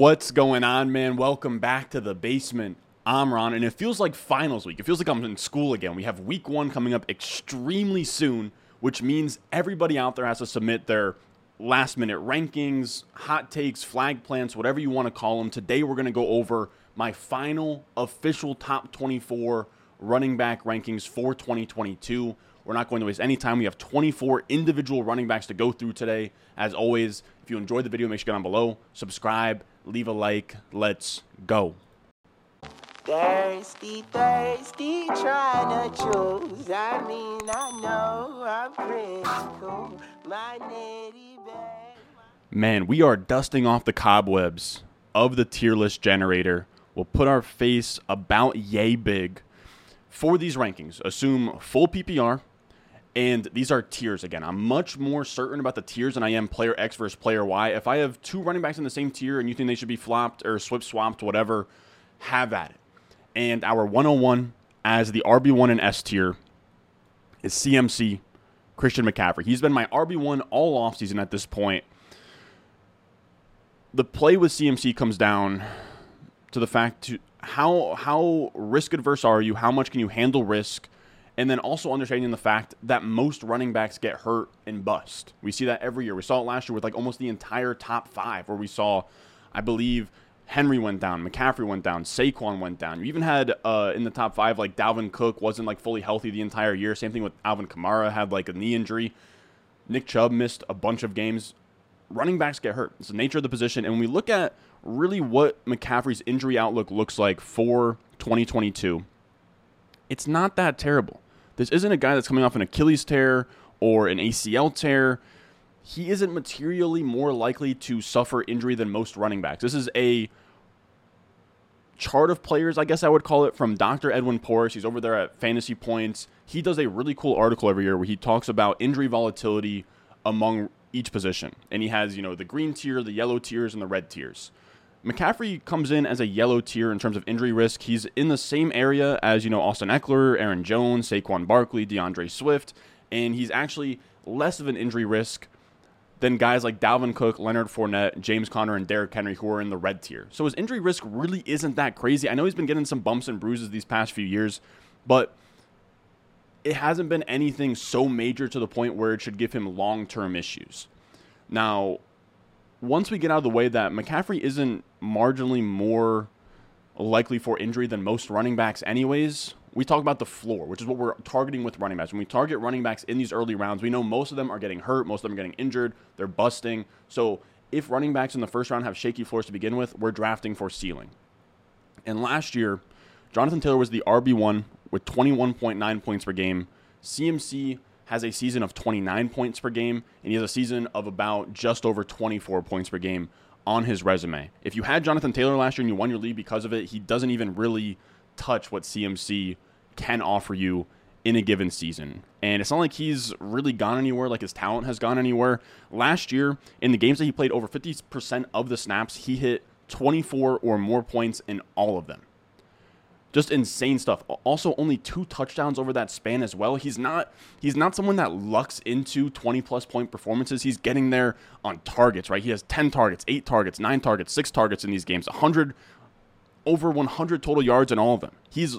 What's going on, man? Welcome back to the basement. I'm Ron, and it feels like finals week. It feels like I'm in school again. We have week one coming up extremely soon, which means everybody out there has to submit their last minute rankings, hot takes, flag plants, whatever you want to call them. Today, we're going to go over my final official top 24 running back rankings for 2022. We're not going to waste any time. We have 24 individual running backs to go through today. As always, if you enjoyed the video, make sure you get down below, subscribe, leave a like. Let's go. Thirsty, thirsty, trying to choose. I mean, I know I'm pretty cool. My nitty bag. Man, we are dusting off the cobwebs of the tier list generator. We'll put our face about yay big for these rankings. Assume full PPR, and these are tiers again. I'm much more certain about the tiers than I am player X versus player Y. If I have two running backs in the same tier and you think they should be flopped or swip swapped, whatever, have at it. And our 101 as the RB1 and S tier is CMC Christian McCaffrey. He's been my RB1 all offseason at this point. The play with CMC comes down to the fact to how how risk adverse are you? How much can you handle risk? And then also understanding the fact that most running backs get hurt and bust. We see that every year. We saw it last year with like almost the entire top five, where we saw, I believe, Henry went down, McCaffrey went down, Saquon went down. You even had uh, in the top five like Dalvin Cook wasn't like fully healthy the entire year. Same thing with Alvin Kamara had like a knee injury. Nick Chubb missed a bunch of games. Running backs get hurt. It's the nature of the position. And when we look at really what McCaffrey's injury outlook looks like for 2022, it's not that terrible. This isn't a guy that's coming off an Achilles tear or an ACL tear. He isn't materially more likely to suffer injury than most running backs. This is a chart of players, I guess I would call it, from Dr. Edwin Porras. He's over there at Fantasy Points. He does a really cool article every year where he talks about injury volatility among each position. And he has, you know, the green tier, the yellow tiers, and the red tiers. McCaffrey comes in as a yellow tier in terms of injury risk. He's in the same area as, you know, Austin Ekeler, Aaron Jones, Saquon Barkley, DeAndre Swift, and he's actually less of an injury risk than guys like Dalvin Cook, Leonard Fournette, James Conner, and Derrick Henry, who are in the red tier. So his injury risk really isn't that crazy. I know he's been getting some bumps and bruises these past few years, but it hasn't been anything so major to the point where it should give him long term issues. Now, once we get out of the way that McCaffrey isn't marginally more likely for injury than most running backs, anyways, we talk about the floor, which is what we're targeting with running backs. When we target running backs in these early rounds, we know most of them are getting hurt, most of them are getting injured, they're busting. So if running backs in the first round have shaky floors to begin with, we're drafting for ceiling. And last year, Jonathan Taylor was the RB1 with 21.9 points per game. CMC has a season of 29 points per game, and he has a season of about just over 24 points per game on his resume. If you had Jonathan Taylor last year and you won your league because of it, he doesn't even really touch what CMC can offer you in a given season. And it's not like he's really gone anywhere, like his talent has gone anywhere. Last year, in the games that he played, over 50% of the snaps, he hit 24 or more points in all of them just insane stuff. Also, only two touchdowns over that span as well. He's not he's not someone that lucks into 20 plus point performances. He's getting there on targets, right? He has 10 targets, 8 targets, 9 targets, 6 targets in these games. 100 over 100 total yards in all of them. He's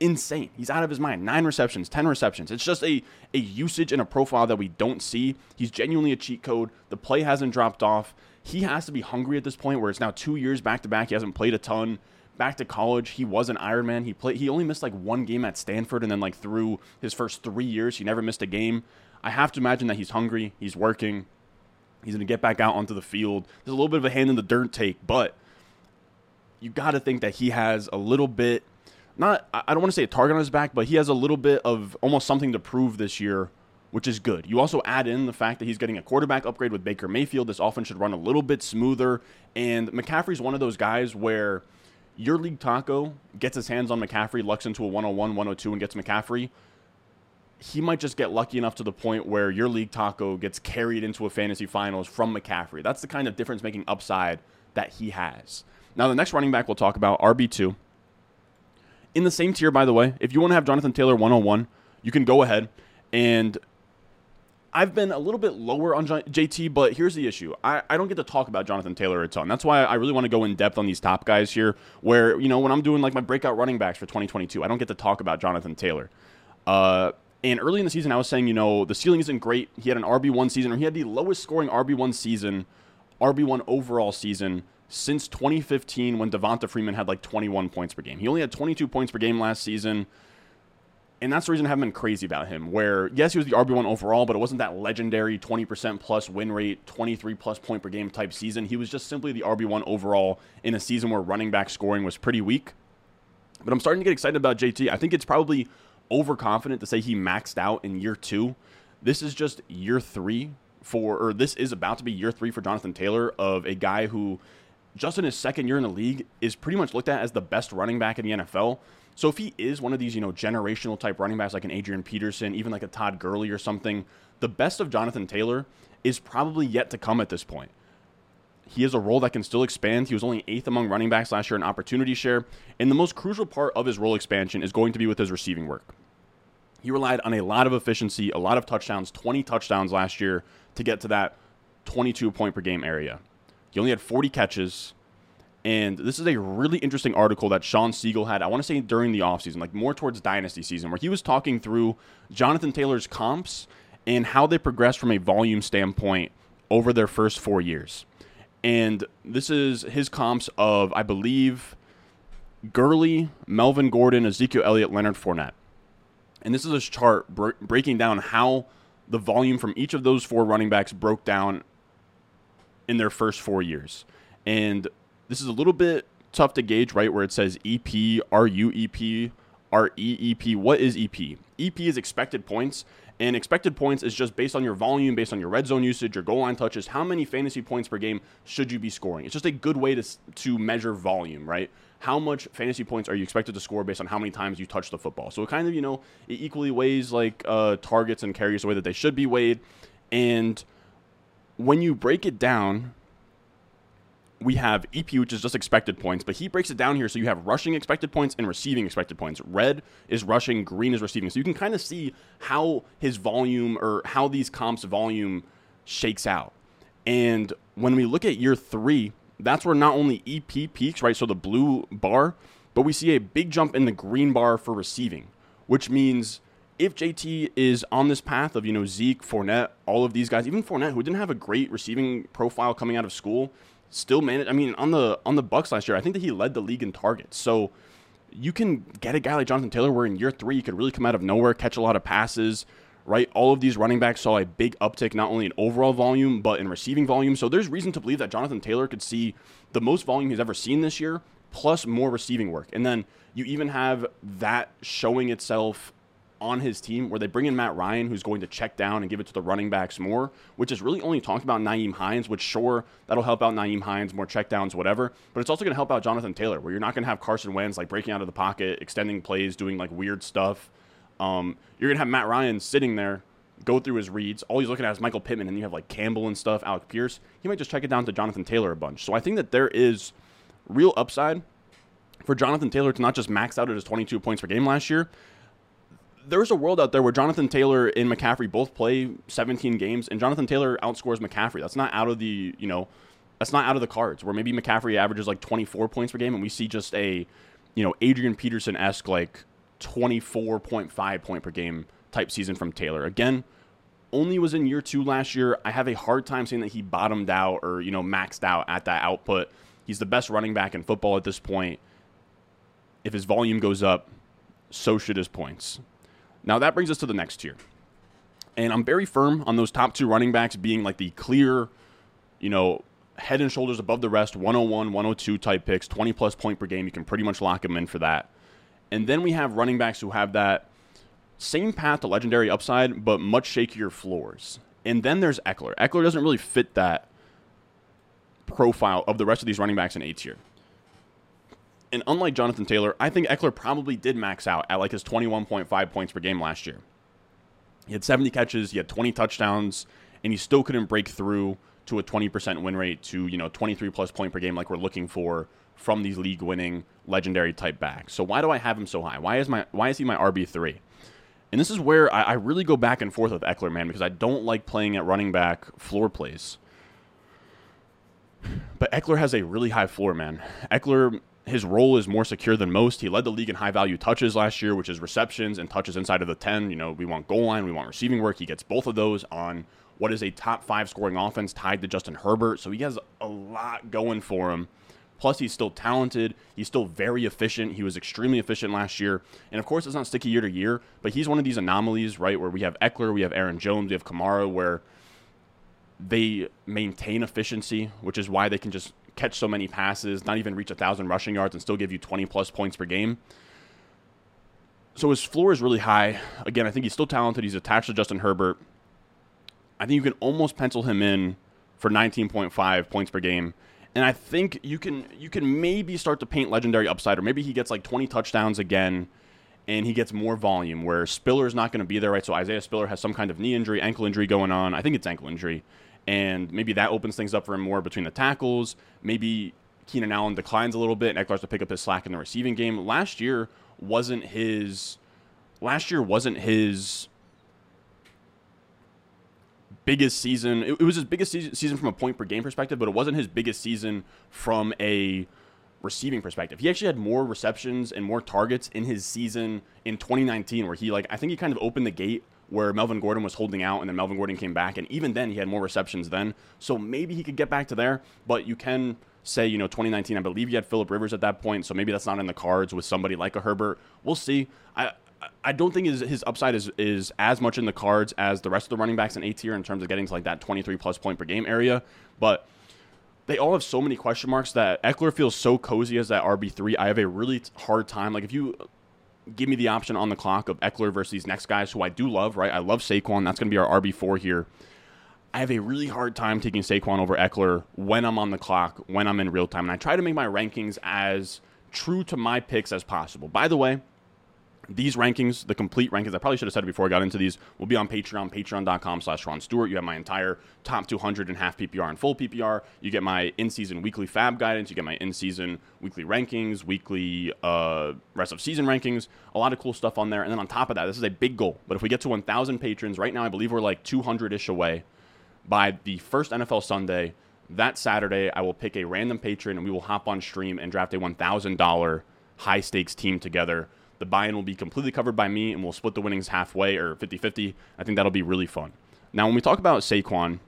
insane. He's out of his mind. 9 receptions, 10 receptions. It's just a a usage and a profile that we don't see. He's genuinely a cheat code. The play hasn't dropped off. He has to be hungry at this point where it's now 2 years back to back. He hasn't played a ton back to college, he was an Ironman. He played. He only missed like one game at Stanford, and then like through his first three years, he never missed a game. I have to imagine that he's hungry. He's working. He's going to get back out onto the field. There's a little bit of a hand in the dirt take, but you got to think that he has a little bit. Not, I don't want to say a target on his back, but he has a little bit of almost something to prove this year which is good. You also add in the fact that he's getting a quarterback upgrade with Baker Mayfield. This offense should run a little bit smoother. And McCaffrey's one of those guys where your league taco gets his hands on McCaffrey, lucks into a 101, 102, and gets McCaffrey, he might just get lucky enough to the point where your league taco gets carried into a fantasy finals from McCaffrey. That's the kind of difference making upside that he has. Now, the next running back we'll talk about, RB2. In the same tier, by the way, if you want to have Jonathan Taylor 101, you can go ahead and I've been a little bit lower on JT, but here's the issue. I, I don't get to talk about Jonathan Taylor a ton. That's why I really want to go in depth on these top guys here, where, you know, when I'm doing like my breakout running backs for 2022, I don't get to talk about Jonathan Taylor. Uh, and early in the season, I was saying, you know, the ceiling isn't great. He had an RB1 season, or he had the lowest scoring RB1 season, RB1 overall season since 2015 when Devonta Freeman had like 21 points per game. He only had 22 points per game last season and that's the reason I haven't been crazy about him. Where yes, he was the RB one overall, but it wasn't that legendary twenty percent plus win rate, twenty three plus point per game type season. He was just simply the RB one overall in a season where running back scoring was pretty weak. But I'm starting to get excited about JT. I think it's probably overconfident to say he maxed out in year two. This is just year three for, or this is about to be year three for Jonathan Taylor of a guy who, just in his second year in the league, is pretty much looked at as the best running back in the NFL. So if he is one of these, you know, generational type running backs like an Adrian Peterson, even like a Todd Gurley or something, the best of Jonathan Taylor is probably yet to come at this point. He has a role that can still expand. He was only eighth among running backs last year in opportunity share. And the most crucial part of his role expansion is going to be with his receiving work. He relied on a lot of efficiency, a lot of touchdowns, 20 touchdowns last year to get to that 22 point per game area. He only had 40 catches, and this is a really interesting article that Sean Siegel had, I want to say during the offseason, like more towards Dynasty season, where he was talking through Jonathan Taylor's comps and how they progressed from a volume standpoint over their first four years. And this is his comps of, I believe, Gurley, Melvin Gordon, Ezekiel Elliott, Leonard Fournette. And this is a chart breaking down how the volume from each of those four running backs broke down in their first four years. And this is a little bit tough to gauge, right? Where it says EP, RU EP, RE EP. What is EP? EP is expected points, and expected points is just based on your volume, based on your red zone usage, your goal line touches. How many fantasy points per game should you be scoring? It's just a good way to to measure volume, right? How much fantasy points are you expected to score based on how many times you touch the football? So it kind of you know it equally weighs like uh, targets and carries the way that they should be weighed, and when you break it down we have EP, which is just expected points, but he breaks it down here so you have rushing expected points and receiving expected points. Red is rushing, green is receiving. So you can kind of see how his volume or how these comps' volume shakes out. And when we look at year three, that's where not only EP peaks, right? So the blue bar, but we see a big jump in the green bar for receiving, which means if JT is on this path of, you know, Zeke, Fournette, all of these guys, even Fournette, who didn't have a great receiving profile coming out of school, still managed. I mean, on the on the Bucks last year, I think that he led the league in targets. So you can get a guy like Jonathan Taylor, where in year three you could really come out of nowhere, catch a lot of passes. Right, all of these running backs saw a big uptick not only in overall volume but in receiving volume. So there's reason to believe that Jonathan Taylor could see the most volume he's ever seen this year, plus more receiving work. And then you even have that showing itself on his team where they bring in Matt Ryan, who's going to check down and give it to the running backs more, which is really only talked about Nyheim Hines, which sure, that'll help out Nyheim Hines, more check downs, whatever. But it's also going to help out Jonathan Taylor, where you're not going to have Carson Wentz like breaking out of the pocket, extending plays, doing like weird stuff. Um, you're going to have Matt Ryan sitting there, go through his reads. All he's looking at is Michael Pittman, and you have like Campbell and stuff, Alec Pierce. He might just check it down to Jonathan Taylor a bunch. So I think that there is real upside for Jonathan Taylor to not just max out at his 22 points per game last year, there's a world out there where Jonathan Taylor and McCaffrey both play 17 games, and Jonathan Taylor outscores McCaffrey. That's not out of the you know, that's not out of the cards. Where maybe McCaffrey averages like 24 points per game, and we see just a, you know, Adrian Peterson esque like 24.5 point per game type season from Taylor. Again, only was in year two last year. I have a hard time saying that he bottomed out or you know maxed out at that output. He's the best running back in football at this point. If his volume goes up, so should his points. Now that brings us to the next tier. And I'm very firm on those top two running backs being like the clear, you know, head and shoulders above the rest, 101, 102 type picks, 20 plus point per game. You can pretty much lock them in for that. And then we have running backs who have that same path to legendary upside, but much shakier floors. And then there's Ekeler. Ekeler doesn't really fit that profile of the rest of these running backs in A tier. And unlike Jonathan Taylor, I think Ekeler probably did max out at like his 21.5 points per game last year. He had 70 catches, he had 20 touchdowns, and he still couldn't break through to a 20% win rate to, you know, 23 plus point per game like we're looking for from these league winning legendary type backs. So why do I have him so high? Why is my why is he my RB3? And this is where I, I really go back and forth with Ekeler, man, because I don't like playing at running back floor plays. But Ekeler has a really high floor, man. Ekeler, his role is more secure than most. He led the league in high value touches last year, which is receptions and touches inside of the 10. You know, we want goal line, we want receiving work. He gets both of those on what is a top five scoring offense tied to Justin Herbert. So he has a lot going for him. Plus, he's still talented. He's still very efficient. He was extremely efficient last year. And of course, it's not sticky year to year, but he's one of these anomalies, right? Where we have Ekeler, we have Aaron Jones, we have Kamara, where they maintain efficiency, which is why they can just catch so many passes, not even reach a thousand rushing yards, and still give you 20 plus points per game. So his floor is really high. Again, I think he's still talented. He's attached to Justin Herbert. I think you can almost pencil him in for 19.5 points per game. And I think you can you can maybe start to paint legendary upside, or maybe he gets like 20 touchdowns again, and he gets more volume. Where Spiller is not going to be there, right? So Isaiah Spiller has some kind of knee injury, ankle injury going on. I think it's ankle injury, and maybe that opens things up for him more between the tackles. Maybe Keenan Allen declines a little bit, and Ekeler has to pick up his slack in the receiving game. Last year wasn't his. Last year wasn't his biggest season. It, it was his biggest season, season from a point per game perspective, but it wasn't his biggest season from a receiving perspective. He actually had more receptions and more targets in his season in 2019, where he like I think he kind of opened the gate where Melvin Gordon was holding out, and then Melvin Gordon came back, and even then he had more receptions then. So maybe he could get back to there, but you can say you know 2019. I believe he had Philip Rivers at that point, so maybe that's not in the cards with somebody like a Herbert. We'll see. I I don't think his, his upside is, is as much in the cards as the rest of the running backs in A tier in terms of getting to like that 23 plus point per game area. But they all have so many question marks that Ekeler feels so cozy as that RB3. I have a really hard time. Like if you give me the option on the clock of Ekeler versus these next guys who I do love, right? I love Saquon. That's going to be our RB4 here. I have a really hard time taking Saquon over Ekeler when I'm on the clock, when I'm in real time. And I try to make my rankings as true to my picks as possible. By the way, these rankings, the complete rankings, I probably should have said it before I got into these, will be on Patreon, patreon.com slash Ron Stewart. You have my entire top 200 and half PPR and full PPR. You get my in-season weekly FAAB guidance. You get my in-season weekly rankings, weekly uh, rest of season rankings, a lot of cool stuff on there. And then on top of that, this is a big goal. But if we get to 1,000 patrons, right now I believe we're like 200-ish away. By the first NFL Sunday, that Saturday, I will pick a random patron and we will hop on stream and draft a $1,000 high-stakes team together – the buy-in will be completely covered by me, and we'll split the winnings halfway or 50-50. I think that'll be really fun. Now, when we talk about Saquon,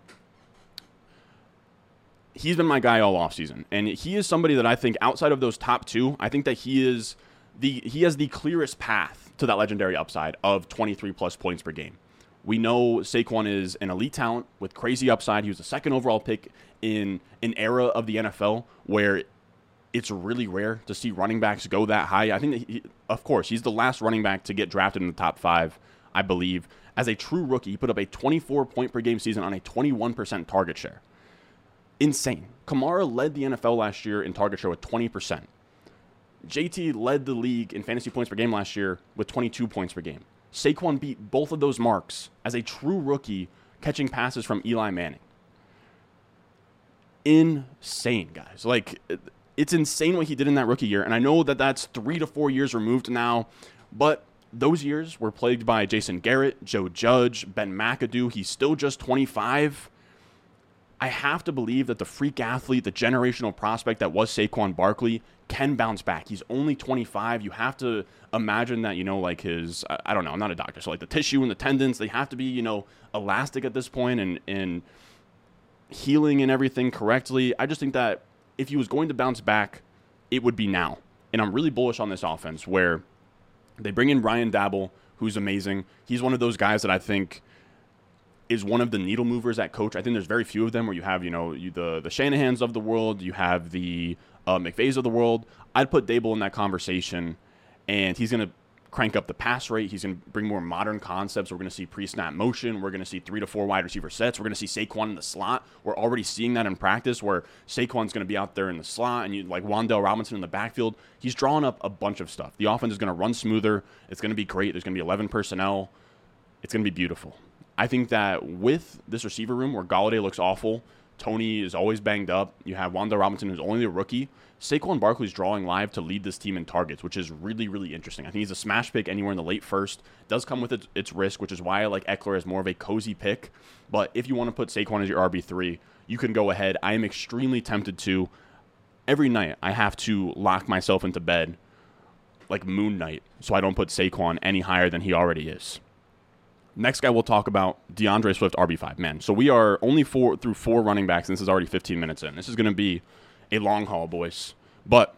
he's been my guy all offseason. And he is somebody that I think outside of those top two, I think that he is the he has the clearest path to that legendary upside of 23 plus points per game. We know Saquon is an elite talent with crazy upside. He was the second overall pick in an era of the NFL where it's really rare to see running backs go that high. I think he, of course, he's the last running back to get drafted in the top five, I believe. As a true rookie, he put up a 24 point per game season on a 21% target share. Insane. Kamara led the NFL last year in target share with 20%. JT led the league in fantasy points per game last year with 22 points per game. Saquon beat both of those marks as a true rookie catching passes from Eli Manning. Insane, guys. Like, it's insane what he did in that rookie year. And I know that that's three to four years removed now, but those years were plagued by Jason Garrett, Joe Judge, Ben McAdoo. He's still just 25. I have to believe that the freak athlete, the generational prospect that was Saquon Barkley, can bounce back. He's only 25. You have to imagine that, you know, like his, I don't know, I'm not a doctor. So, like the tissue and the tendons, they have to be, you know, elastic at this point and, and healing and everything correctly. I just think that if he was going to bounce back, it would be now. And I'm really bullish on this offense where they bring in Brian Daboll, who's amazing. He's one of those guys that I think is one of the needle movers at coach. I think there's very few of them where you have, you know, you, the the Shanahans of the world, you have the uh, McVays of the world. I'd put Daboll in that conversation, and he's going to crank up the pass rate. He's going to bring more modern concepts. We're going to see pre-snap motion. We're going to see three to four wide receiver sets. We're going to see Saquon in the slot. We're already seeing that in practice where Saquon's going to be out there in the slot and you like Wan'Dale Robinson in the backfield. He's drawing up a bunch of stuff. The offense is going to run smoother. It's going to be great. There's going to be 11 personnel. It's going to be beautiful. I think that with this receiver room where Golladay looks awful, Toney is always banged up. You have Wan'Dale Robinson, who's only a rookie. Saquon Barkley's drawing live to lead this team in targets, which is really, really interesting. I think he's a smash pick anywhere in the late first. Does come with its, its risk, which is why I like Ekeler as more of a cozy pick. But if you want to put Saquon as your RB3, you can go ahead. I am extremely tempted to. Every night, I have to lock myself into bed like Moon Knight so I don't put Saquon any higher than he already is. Next guy we'll talk about DeAndre Swift RB5. Man, so we are only four through four running backs, and this is already 15 minutes in. This is going to be a long haul, boys. But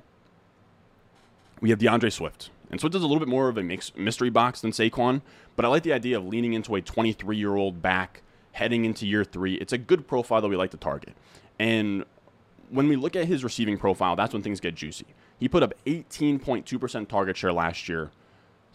we have DeAndre Swift. And Swift is a little bit more of a mix, mystery box than Saquon, but I like the idea of leaning into a 23 year old back heading into year three. It's a good profile that we like to target. And when we look at his receiving profile, that's when things get juicy. He put up 18.2% target share last year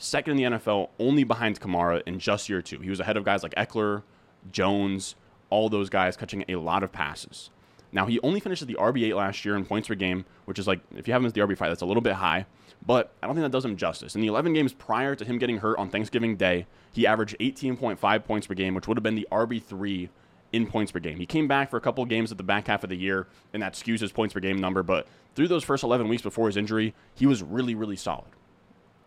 second in the NFL, only behind Kamara in just year two. He was ahead of guys like Ekeler, Jones, all those guys catching a lot of passes. Now, he only finished at the RB8 last year in points per game, which is like, if you have him as the RB5, that's a little bit high, but I don't think that does him justice. In the 11 games prior to him getting hurt on Thanksgiving Day, he averaged 18.5 points per game, which would have been the RB3 in points per game. He came back for a couple games at the back half of the year, and that skews his points per game number, but through those first 11 weeks before his injury, he was really, really solid.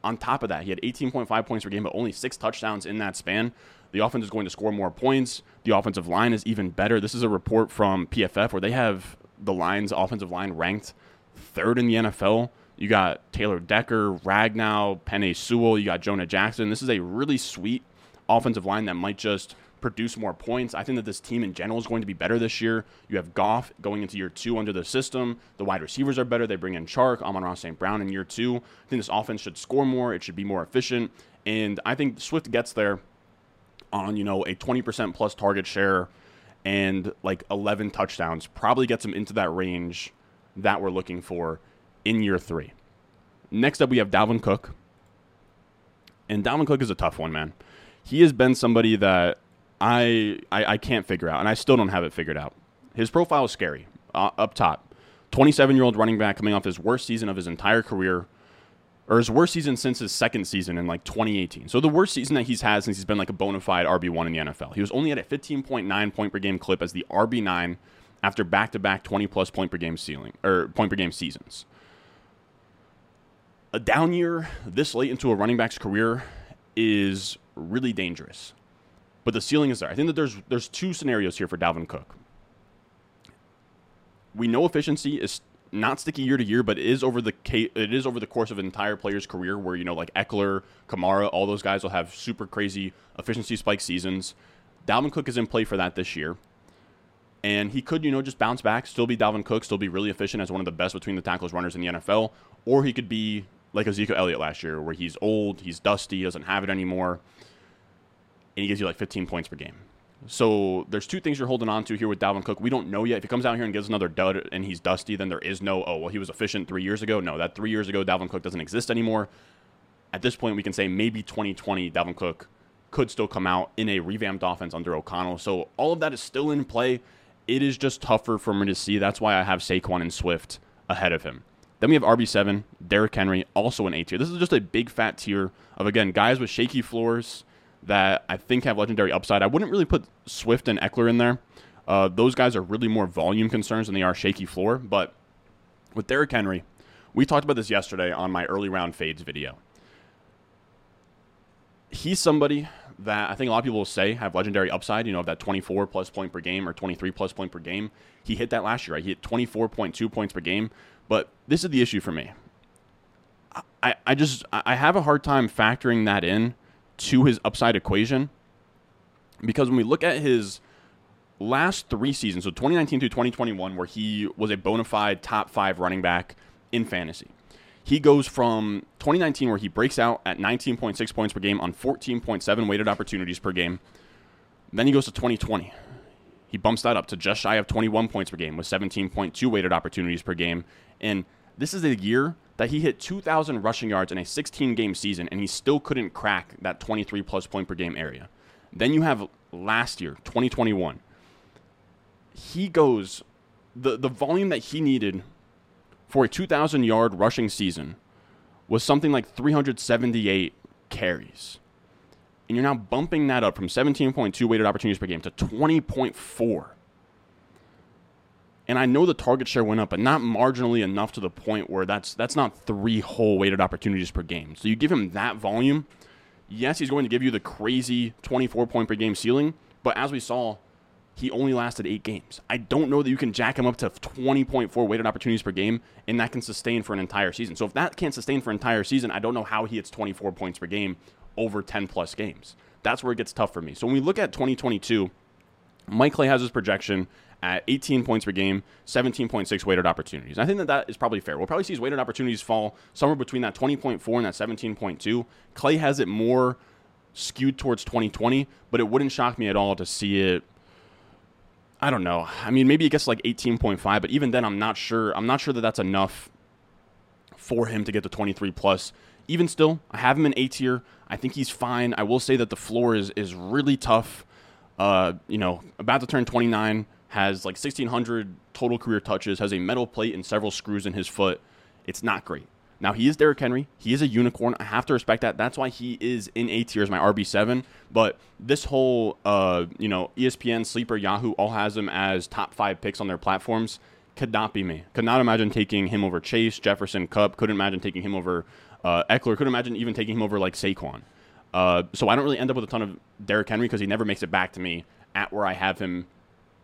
On top of that, he had 18.5 points per game, but only six touchdowns in that span. The offense is going to score more points. The offensive line is even better. This is a report from PFF where they have the line's offensive line ranked third in the NFL. You got Taylor Decker, Ragnow, Penei Sewell. You got Jonah Jackson. This is a really sweet offensive line that might just produce more points. I think that this team in general is going to be better this year. You have Goff going into year two under the system. The wide receivers are better. They bring in Chark, Amon-Ra St. Brown in year two. I think this offense should score more. It should be more efficient. And I think Swift gets there on, you know, a 20% plus target share and like 11 touchdowns. Probably gets him into that range that we're looking for in year three. Next up, we have Dalvin Cook. And Dalvin Cook is a tough one, man. He has been somebody that I, I, I can't figure out, and I still don't have it figured out. His profile is scary. Uh, up top, 27 year old running back coming off his worst season of his entire career, or his worst season since his second season in like 2018. So the worst season that he's had since he's been like a bona fide RB one in the NFL. He was only at a 15.9 point per game clip as the RB nine after back to back 20 plus point per game ceiling or point per game seasons. A down year this late into a running back's career is really dangerous but the ceiling is there. I think that there's there's two scenarios here for Dalvin Cook. We know efficiency is not sticky year to year, but it is over the it is over the course of an entire player's career, where you know like Ekeler, Kamara, all those guys will have super crazy efficiency spike seasons. Dalvin Cook is in play for that this year, and he could you know just bounce back, still be Dalvin Cook, still be really efficient as one of the best between the tackles runners in the NFL, or he could be like Ezekiel Elliott last year, where he's old, he's dusty, doesn't have it anymore and he gives you like 15 points per game. So there's two things you're holding on to here with Dalvin Cook. We don't know yet. If he comes out here and gives another dud and he's dusty, then there is no, oh, well, he was efficient three years ago. No, that three years ago, Dalvin Cook doesn't exist anymore. At this point, we can say maybe 2020, Dalvin Cook could still come out in a revamped offense under O'Connell. So all of that is still in play. It is just tougher for me to see. That's why I have Saquon and Swift ahead of him. Then we have RB7, Derrick Henry, also an A tier. This is just a big fat tier of, again, guys with shaky floors that I think have legendary upside. I wouldn't really put Swift and Ekeler in there. Uh, those guys are really more volume concerns than they are shaky floor. But with Derrick Henry, we talked about this yesterday on my early round fades video. He's somebody that I think a lot of people will say have legendary upside, you know, of that 24 plus point per game or 23 plus point per game. He hit that last year, right? He hit 24.2 points per game. But this is the issue for me. I, I just I have a hard time factoring that in to his upside equation because when we look at his last three seasons, so 2019 to 2021, where he was a bona fide top five running back in fantasy, he goes from 2019, where he breaks out at 19.6 points per game on 14.7 weighted opportunities per game. Then he goes to 2020. He bumps that up to just shy of 21 points per game with 17.2 weighted opportunities per game. And this is a year that he hit 2,000 rushing yards in a 16 game season and he still couldn't crack that 23 plus point per game area. Then you have last year, 2021. He goes, the, the volume that he needed for a 2,000 yard rushing season was something like 378 carries. And you're now bumping that up from 17.2 weighted opportunities per game to 20.4. And I know the target share went up, but not marginally enough to the point where that's that's not three whole weighted opportunities per game. So you give him that volume, yes, he's going to give you the crazy 24 point per game ceiling, but as we saw, he only lasted eight games. I don't know that you can jack him up to 20.4 weighted opportunities per game and that can sustain for an entire season. So if that can't sustain for an entire season, I don't know how he hits 24 points per game over 10 plus games. That's where it gets tough for me. So when we look at 2022, Mike Clay has his projection at 18 points per game, 17.6 weighted opportunities. I think that that is probably fair. We'll probably see his weighted opportunities fall somewhere between that 20.4 and that 17.2. Clay has it more skewed towards 2020, but it wouldn't shock me at all to see it. I don't know. I mean, maybe it gets like 18.5, but even then, I'm not sure. I'm not sure that that's enough for him to get to 23 plus. Even still, I have him in A tier. I think he's fine. I will say that the floor is is really tough. Uh, you know, about to turn 29 has like 1,600 total career touches, has a metal plate and several screws in his foot. It's not great. Now, he is Derrick Henry. He is a unicorn. I have to respect that. That's why he is in A tier as my RB7. But this whole, uh, you know, ESPN, Sleeper, Yahoo all has him as top five picks on their platforms. Could not be me. Could not imagine taking him over Chase, Jefferson, Kupp. Couldn't imagine taking him over uh, Ekeler. Couldn't imagine even taking him over like Saquon. Uh, so I don't really end up with a ton of Derrick Henry because he never makes it back to me at where I have him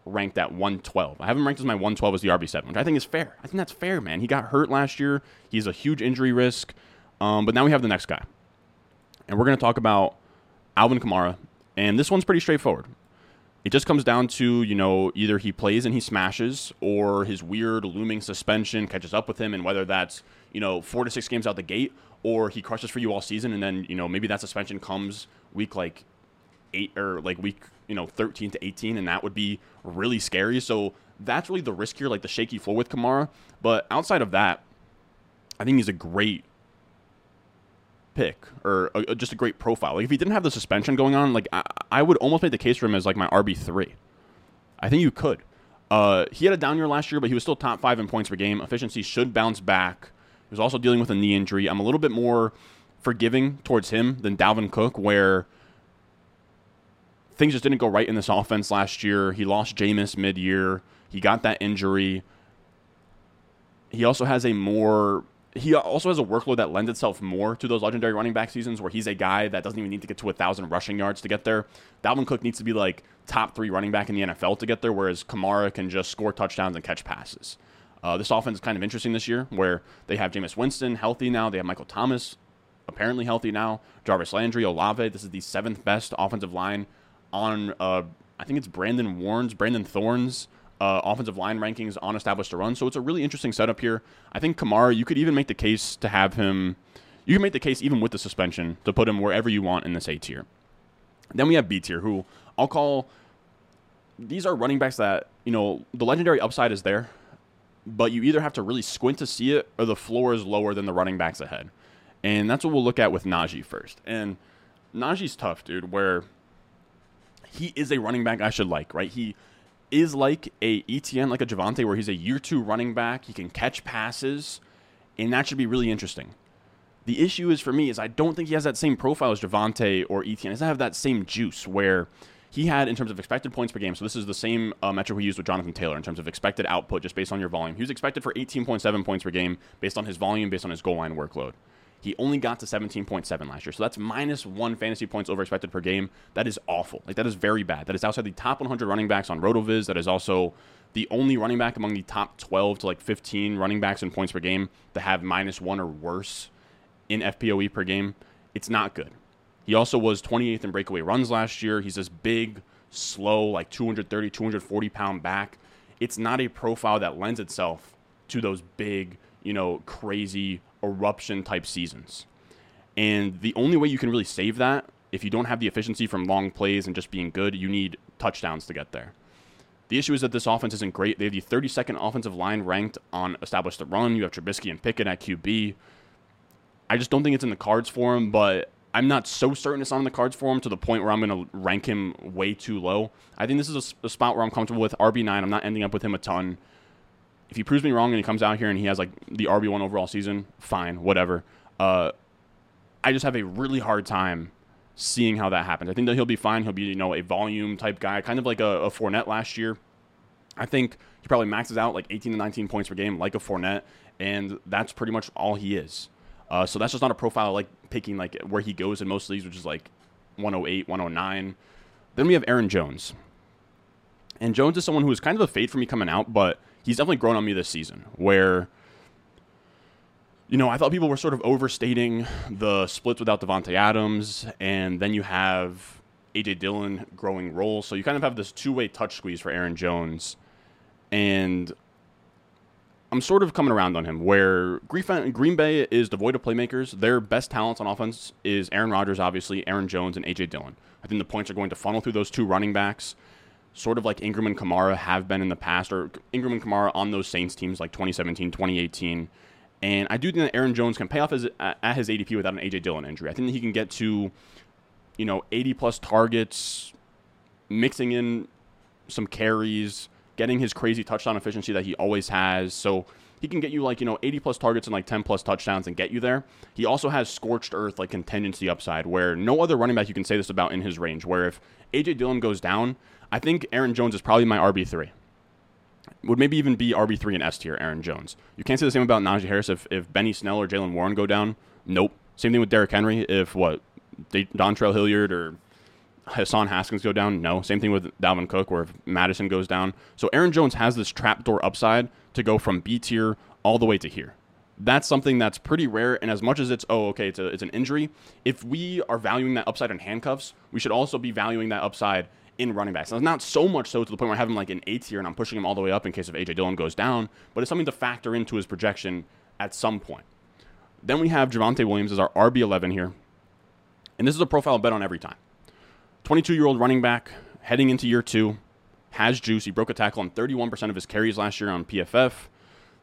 ranked at 112. I have him ranked as my 112 as the RB7, which I think is fair. I think that's fair, man. He got hurt last year. He's a huge injury risk. Um, but now we have the next guy. And we're going to talk about Alvin Kamara. And this one's pretty straightforward. It just comes down to, you know, either he plays and he smashes or his weird looming suspension catches up with him. And whether that's, you know, four to six games out the gate or he crushes for you all season. And then, you know, maybe that suspension comes week like eight or like week you know 13 to 18 and that would be really scary. So that's really the risk here like the shaky floor with kamara. But outside of that i think he's a great pick or a, just a great profile. Like if he didn't have the suspension going on like I, I would almost make the case for him as like my rb3 i think you could. Uh, he had a down year last year but he was still top five in points per game. Efficiency should bounce back. He was also dealing with a knee injury. I'm a little bit more forgiving towards him than dalvin cook where things just didn't go right in this offense last year. He lost Jameis mid year. He got that injury. He also has a more he also has a workload that lends itself more to those legendary running back seasons where he's a guy that doesn't even need to get to a thousand rushing yards to get there. Dalvin Cook needs to be like top three running back in the NFL to get there, whereas Kamara can just score touchdowns and catch passes. Uh, this offense is kind of interesting this year where they have Jameis Winston healthy now. They have Michael Thomas apparently healthy now. Jarvis Landry, Olave. This is the seventh best offensive line on uh, I think it's Brandon Warren's, Brandon Thorn's uh, offensive line rankings on established to run. So it's a really interesting setup here. I think Kamara, you could even make the case to have him. You can make the case even with the suspension to put him wherever you want in this A tier. Then we have B tier, who I'll call. These are running backs that you know the legendary upside is there, but you either have to really squint to see it, or the floor is lower than the running backs ahead, and that's what we'll look at with Najee first. And Najee's tough, dude. Where he is a running back I should like, right? He is like a ETN, like a Javonte, where he's a year two running back. He can catch passes, and that should be really interesting. The issue is for me is I don't think he has that same profile as Javonte or ETN. He doesn't have that same juice where he had in terms of expected points per game. So this is the same uh, metric we used with Jonathan Taylor in terms of expected output, just based on your volume. He was expected for 18.7 points per game based on his volume, based on his goal line workload. He only got to 17.7 last year. So that's minus one fantasy points over expected per game. That is awful. Like, that is very bad. That is outside the top 100 running backs on RotoViz. That is also the only running back among the top 12 to like 15 running backs in points per game to have minus one or worse in FPOE per game. It's not good. He also was 28th in breakaway runs last year. He's this big, slow, like 230, 240 pound back. It's not a profile that lends itself to those big, you know, crazy eruption type seasons. And the only way you can really save that, if you don't have the efficiency from long plays and just being good, you need touchdowns to get there. The issue is that this offense isn't great. They have the 32nd offensive line ranked on established the run. You have Trubisky and Pickett at QB. I just don't think it's in the cards for him, but I'm not so certain it's in the cards for him to the point where I'm going to rank him way too low. I think this is a, a spot where I'm comfortable with RB9. I'm not ending up with him a ton if he proves me wrong and he comes out here and he has like the RB one overall season, fine, whatever. Uh, I just have a really hard time seeing how that happens. I think that he'll be fine. He'll be you know a volume type guy, kind of like a, a Fournette last year, I think he probably maxes out like 18 to 19 points per game, like a Fournette, and that's pretty much all he is. Uh, so that's just not a profile like picking like where he goes in most leagues, which is like 108, 109. Then we have Aaron Jones. And Jones is someone who was kind of a fade for me coming out, but he's definitely grown on me this season. Where, you know, I thought people were sort of overstating the splits without Davante Adams, and then you have AJ Dillon growing roles. So you kind of have this two way touch squeeze for Aaron Jones. And I'm sort of coming around on him where Green Bay is devoid of playmakers. Their best talents on offense is Aaron Rodgers, obviously, Aaron Jones, and A.J. Dillon. I think the points are going to funnel through those two running backs, sort of like Ingram and Kamara have been in the past, or Ingram and Kamara on those Saints teams like 2017, 2018. And I do think that Aaron Jones can pay off his, at his ADP without an A.J. Dillon injury. I think he can get to, you know, 80 plus targets, mixing in some carries – getting his crazy touchdown efficiency that he always has. So he can get you like, you know, 80 plus targets and like 10 plus touchdowns and get you there. He also has scorched earth like contingency upside where no other running back you can say this about in his range. Where if AJ Dillon goes down, I think Aaron Jones is probably my RB3. Would maybe even be RB3 and S tier, Aaron Jones. You can't say the same about Najee Harris if, if Benny Snell or Jaylen Warren go down. Nope. Same thing with Derrick Henry. If what, Dontrell Hilliard or Hassan Haskins go down? No. Same thing with Dalvin Cook, where if Mattison goes down. So Aaron Jones has this trapdoor upside to go from B tier all the way to here. That's something that's pretty rare. And as much as it's, oh, okay, it's, a, it's an injury, if we are valuing that upside in handcuffs, we should also be valuing that upside in running backs. Now, not so much so to the point where I have him like an eight tier and I'm pushing him all the way up in case if A.J. Dillon goes down, but it's something to factor into his projection at some point. Then we have Javonte Williams as our RB11 here. And this is a profile bet on every time. 22 year old running back heading into year two has juice. He broke a tackle on 31% of his carries last year on PFF.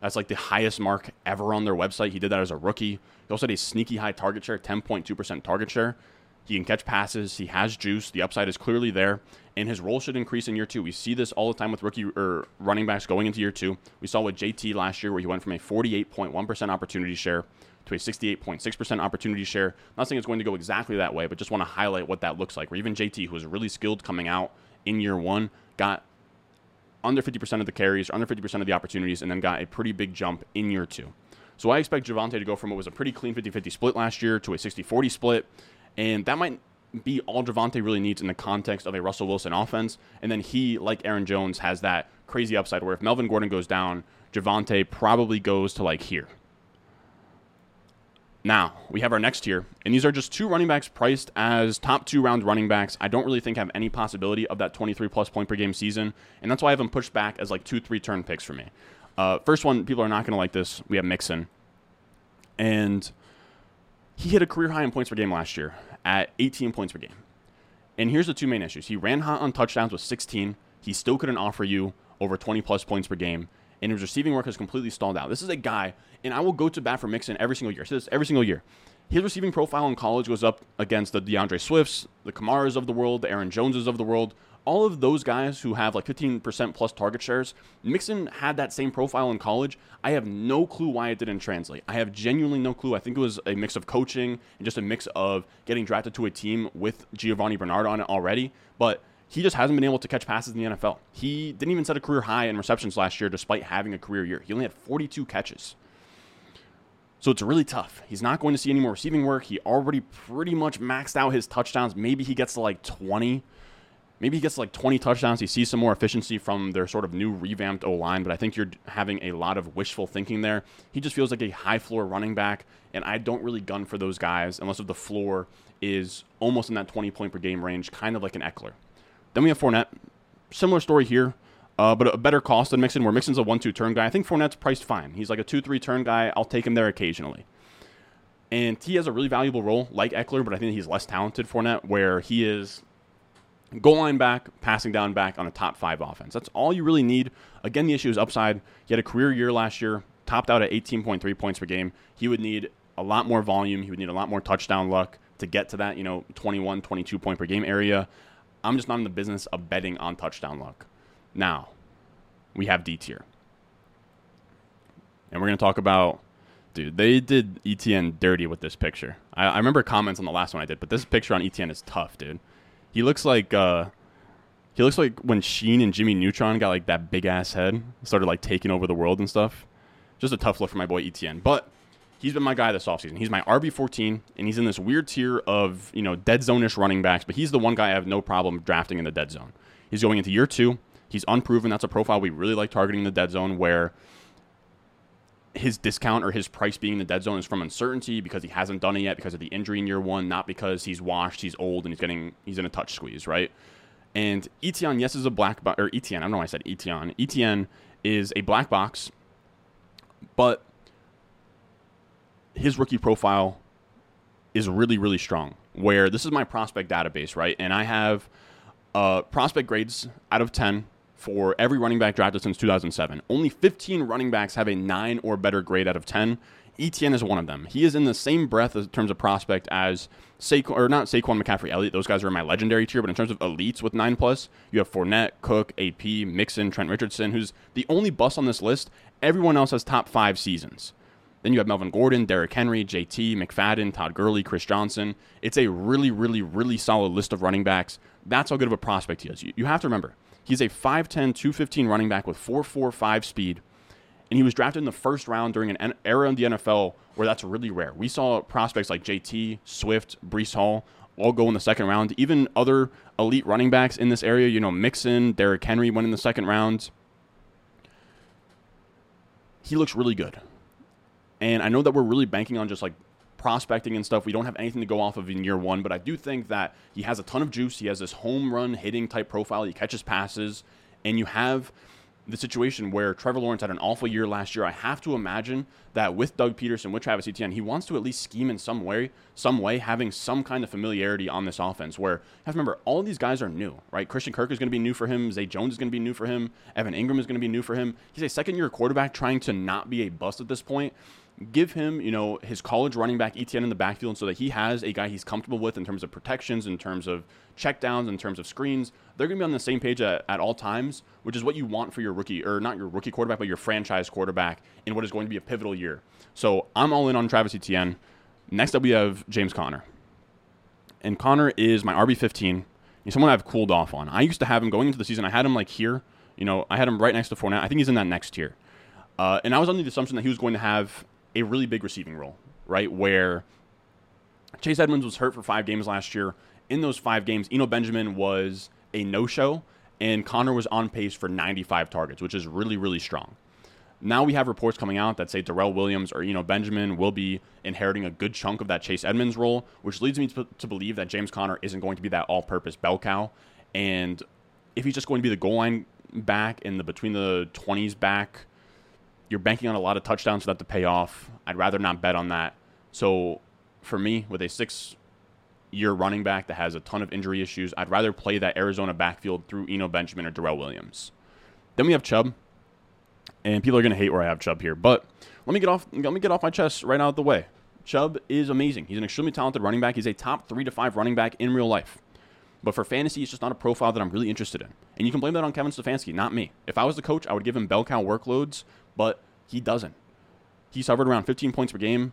That's like the highest mark ever on their website. He did that as a rookie. He also had a sneaky high target share, 10.2% target share. He can catch passes. He has juice. The upside is clearly there, and his role should increase in year two. We see this all the time with rookie or running backs going into year two. We saw with JT last year, where he went from a 48.1% opportunity share to a 68.6% opportunity share. Not saying it's going to go exactly that way, but just want to highlight what that looks like. Where even JT, who was really skilled coming out in year one, got under 50% of the carries, under 50% of the opportunities, and then got a pretty big jump in year two. So I expect Javonte to go from what was a pretty clean 50 50 split last year to a 60 40 split. And that might be all Javonte really needs in the context of a Russell Wilson offense. And then he, like Aaron Jones, has that crazy upside where if Melvin Gordon goes down, Javonte probably goes to like here. Now, we have our next tier, and these are just two running backs priced as top two round running backs. I don't really think have any possibility of that 23 plus point per game season, and that's why I have them pushed back as like two, three turn picks for me. Uh, first one, people are not going to like this. We have Mixon. And he hit a career high in points per game last year at 18 points per game. And here's the two main issues. He ran hot on touchdowns with 16. He still couldn't offer you over 20 plus points per game and his receiving work has completely stalled out. This is a guy, and I will go to bat for Mixon every single year. I say this every single year. His receiving profile in college goes up against the DeAndre Swifts, the Kamaras of the world, the Aaron Joneses of the world. All of those guys who have like 15% plus target shares, Mixon had that same profile in college. I have no clue why it didn't translate. I have genuinely no clue. I think it was a mix of coaching and just a mix of getting drafted to a team with Giovani Bernard on it already. But he just hasn't been able to catch passes in the NFL. He didn't even set a career high in receptions last year despite having a career year. He only had 42 catches. So it's really tough. He's not going to see any more receiving work. He already pretty much maxed out his touchdowns. Maybe he gets to like 20. Maybe he gets like 20 touchdowns. He sees some more efficiency from their sort of new revamped O line, but I think you're having a lot of wishful thinking there. He just feels like a high floor running back, and I don't really gun for those guys unless the floor is almost in that 20 point per game range, kind of like an Ekeler. Then we have Fournette. Similar story here, uh, but a better cost than Mixon, where Mixon's a 1 2 turn guy. I think Fournette's priced fine. He's like a 2 3 turn guy. I'll take him there occasionally. And he has a really valuable role like Ekeler, but I think he's less talented Fournette, where he is goal line back, passing down back on a top five offense. That's all you really need. Again, the issue is upside. He had a career year last year, topped out at 18.3 points per game. He would need a lot more volume. He would need a lot more touchdown luck to get to that, you know, 21, 22 point per game area. I'm just not in the business of betting on touchdown luck. Now, we have D tier. And we're going to talk about, dude, they did ETN dirty with this picture. I, I, remember comments on the last one I did, but this picture on ETN is tough, dude. He looks like, uh, He looks like when Sheen and Jimmy Neutron got like that big ass head, started like taking over the world and stuff. Just a tough look for my boy ETN. But he's been my guy this offseason. He's my RB14, and he's in this weird tier of, you know, dead zone-ish running backs, but he's the one guy I have no problem drafting in the dead zone. He's going into year two. He's unproven. That's a profile we really like targeting in the dead zone where his discount or his price being in the dead zone is from uncertainty because he hasn't done it yet because of the injury in year one, not because he's washed, he's old, and he's getting he's in a touch squeeze, right? And Etienne, yes, is a black box, or Etienne, I don't know why I said Etienne. Etienne is a black box, but his rookie profile is really, really strong. Where this is my prospect database, right? And I have uh, prospect grades out of 10 for every running back drafted since 2007. Only 15 running backs have a 9 or better grade out of 10. Etienne is one of them. He is in the same breath in terms of prospect as Saquon, or not Saquon McCaffrey, Elliott. Those guys are in my legendary tier, but in terms of elites with 9 plus, you have Fournette, Cook, AP, Mixon, Trent Richardson, who's the only bust on this list. Everyone else has top five seasons. Then you have Melvin Gordon, Derrick Henry, JT, McFadden, Todd Gurley, Chris Johnson. It's a really, really, really solid list of running backs. That's how good of a prospect he is. You have to remember, he's a 5'10, 215 running back with 4'4'5 speed. And he was drafted in the first round during an era in the NFL where that's really rare. We saw prospects like JT, Swift, Breece Hall all go in the second round. Even other elite running backs in this area, you know, Mixon, Derrick Henry went in the second round. He looks really good. And I know that we're really banking on just like prospecting and stuff. We don't have anything to go off of in year one, but I do think that he has a ton of juice. He has this home run hitting type profile. He catches passes, and you have the situation where Trevor Lawrence had an awful year last year. I have to imagine that with Doug Pederson, with Travis Etienne, he wants to at least scheme in some way, some way, having some kind of familiarity on this offense. Where have to remember, all these guys are new, right? Christian Kirk is going to be new for him. Zay Jones is going to be new for him. Evan Engram is going to be new for him. He's a second-year quarterback trying to not be a bust at this point give him, you know, his college running back ETN in the backfield so that he has a guy he's comfortable with in terms of protections, in terms of checkdowns, in terms of screens. They're going to be on the same page at, at all times, which is what you want for your rookie, or not your rookie quarterback, but your franchise quarterback in what is going to be a pivotal year. So I'm all in on Travis Etienne. Next up, we have James Conner. And Conner is my RB15. He's someone I've cooled off on. I used to have him going into the season. I had him like here. You know, I had him right next to Fournette. I think he's in that next tier. Uh, and I was under the assumption that he was going to have a really big receiving role, right? Where Chase Edmonds was hurt for five games last year. In those five games, Eno Benjamin was a no show, and Conner was on pace for 95 targets, which is really, really strong. Now we have reports coming out that say Darrel Williams or Eno Benjamin will be inheriting a good chunk of that Chase Edmonds role, which leads me to, to believe that James Conner isn't going to be that all purpose bell cow. And if he's just going to be the goal line back in the between the 20s back, you're banking on a lot of touchdowns for that to pay off. I'd rather not bet on that. So for me, with a six year running back that has a ton of injury issues, I'd rather play that Arizona backfield through Eno Benjamin or Darrel Williams. Then we have Chubb. And people are gonna hate where I have Chubb here. But let me get off let me get off my chest right out of the way. Chubb is amazing. He's an extremely talented running back. He's a top three to five running back in real life. But for fantasy, it's just not a profile that I'm really interested in. And you can blame that on Kevin Stefanski, not me. If I was the coach, I would give him bell cow workloads but he doesn't. He's hovered around 15 points per game,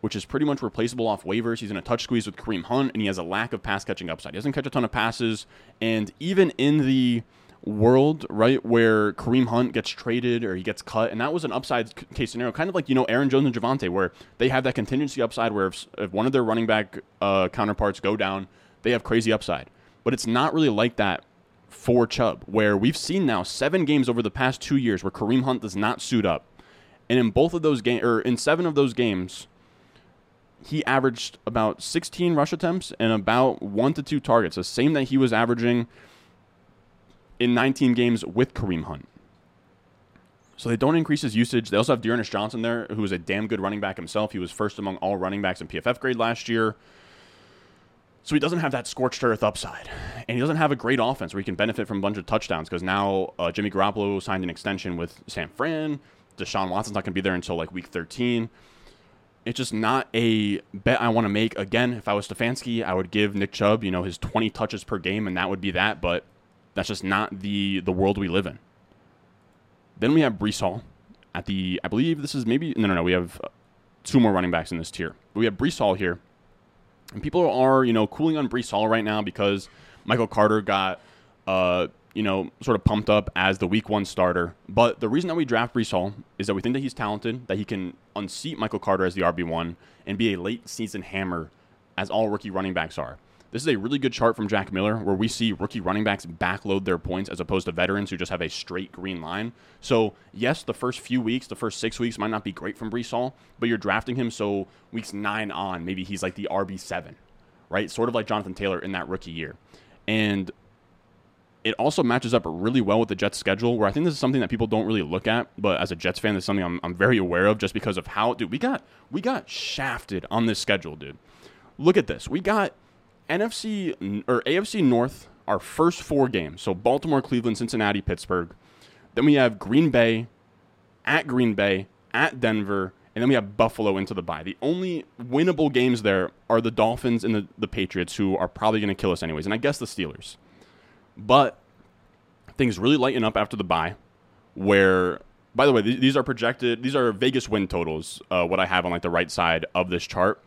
which is pretty much replaceable off waivers. He's in a touch squeeze with Kareem Hunt, and he has a lack of pass catching upside. He doesn't catch a ton of passes, and even in the world, right, where Kareem Hunt gets traded or he gets cut, and that was an upside case scenario, kind of like, you know, Aaron Jones and Javonte, where they have that contingency upside where if, if one of their running back uh, counterparts go down, they have crazy upside. But it's not really like that for Chubb, where we've seen now seven games over the past two years where Kareem Hunt does not suit up. And in both of those games, or in seven of those games, he averaged about 16 rush attempts and about one to two targets, the same that he was averaging in 19 games with Kareem Hunt. So they don't increase his usage. They also have D'Ernest Johnson there, who is a damn good running back himself. He was first among all running backs in PFF grade last year. So he doesn't have that scorched earth upside, and he doesn't have a great offense where he can benefit from a bunch of touchdowns because now uh, Jimmy Garoppolo signed an extension with San Fran. Deshaun Watson's not going to be there until like week 13. It's just not a bet I want to make. Again, if I was Stefanski, I would give Nick Chubb, you know, his 20 touches per game, and that would be that. But that's just not the the world we live in. Then we have Breece Hall at the. I believe this is maybe no, no, no. We have two more running backs in this tier. But we have Breece Hall here and people are, you know, cooling on Breece Hall right now because Michael Carter got uh, you know, sort of pumped up as the week one starter. But the reason that we draft Breece Hall is that we think that he's talented, that he can unseat Michael Carter as the RB1 and be a late season hammer as all rookie running backs are. This is a really good chart from Jack Miller where we see rookie running backs backload their points as opposed to veterans who just have a straight green line. So, yes, the first few weeks, the first six weeks might not be great from Breece Hall, but you're drafting him so weeks nine on, maybe he's like the RB7, right? Sort of like Jonathan Taylor in that rookie year. And it also matches up really well with the Jets schedule, where I think this is something that people don't really look at, but as a Jets fan, this is something I'm, I'm very aware of just because of how, dude, we got we got shafted on this schedule, dude. Look at this. We got NFC or AFC North, our first four games. So Baltimore, Cleveland, Cincinnati, Pittsburgh. Then we have Green Bay, at Green Bay, at Denver, and then we have Buffalo into the bye. The only winnable games there are the Dolphins and the, the Patriots, who are probably going to kill us anyways, and I guess the Steelers. But things really lighten up after the bye, where, by the way, th- these are projected, these are Vegas win totals, uh, what I have on like the right side of this chart.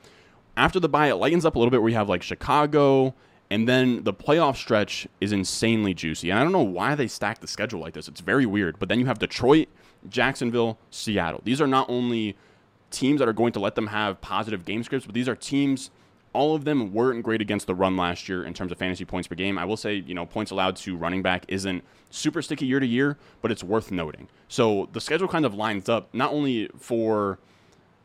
After the bye, it lightens up a little bit where you have like Chicago, and then the playoff stretch is insanely juicy. And I don't know why they stack the schedule like this. It's very weird. But then you have Detroit, Jacksonville, Seattle. These are not only teams that are going to let them have positive game scripts, but these are teams all of them weren't great against the run last year in terms of fantasy points per game. I will say, you know, points allowed to running back isn't super sticky year to year, but it's worth noting. So the schedule kind of lines up not only for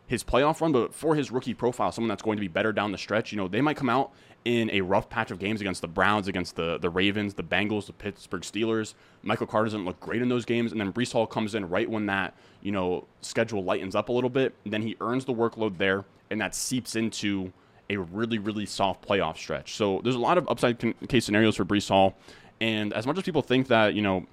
his playoff run, but for his rookie profile, someone that's going to be better down the stretch. You know, they might come out in a rough patch of games against the Browns, against the, the Ravens, the Bengals, the Pittsburgh Steelers. Michael Carter doesn't look great in those games, and then Breece Hall comes in right when that, you know, schedule lightens up a little bit. Then he earns the workload there, and that seeps into – a really, really soft playoff stretch. So there's a lot of upside case scenarios for Breece Hall. And as much as people think that, you know,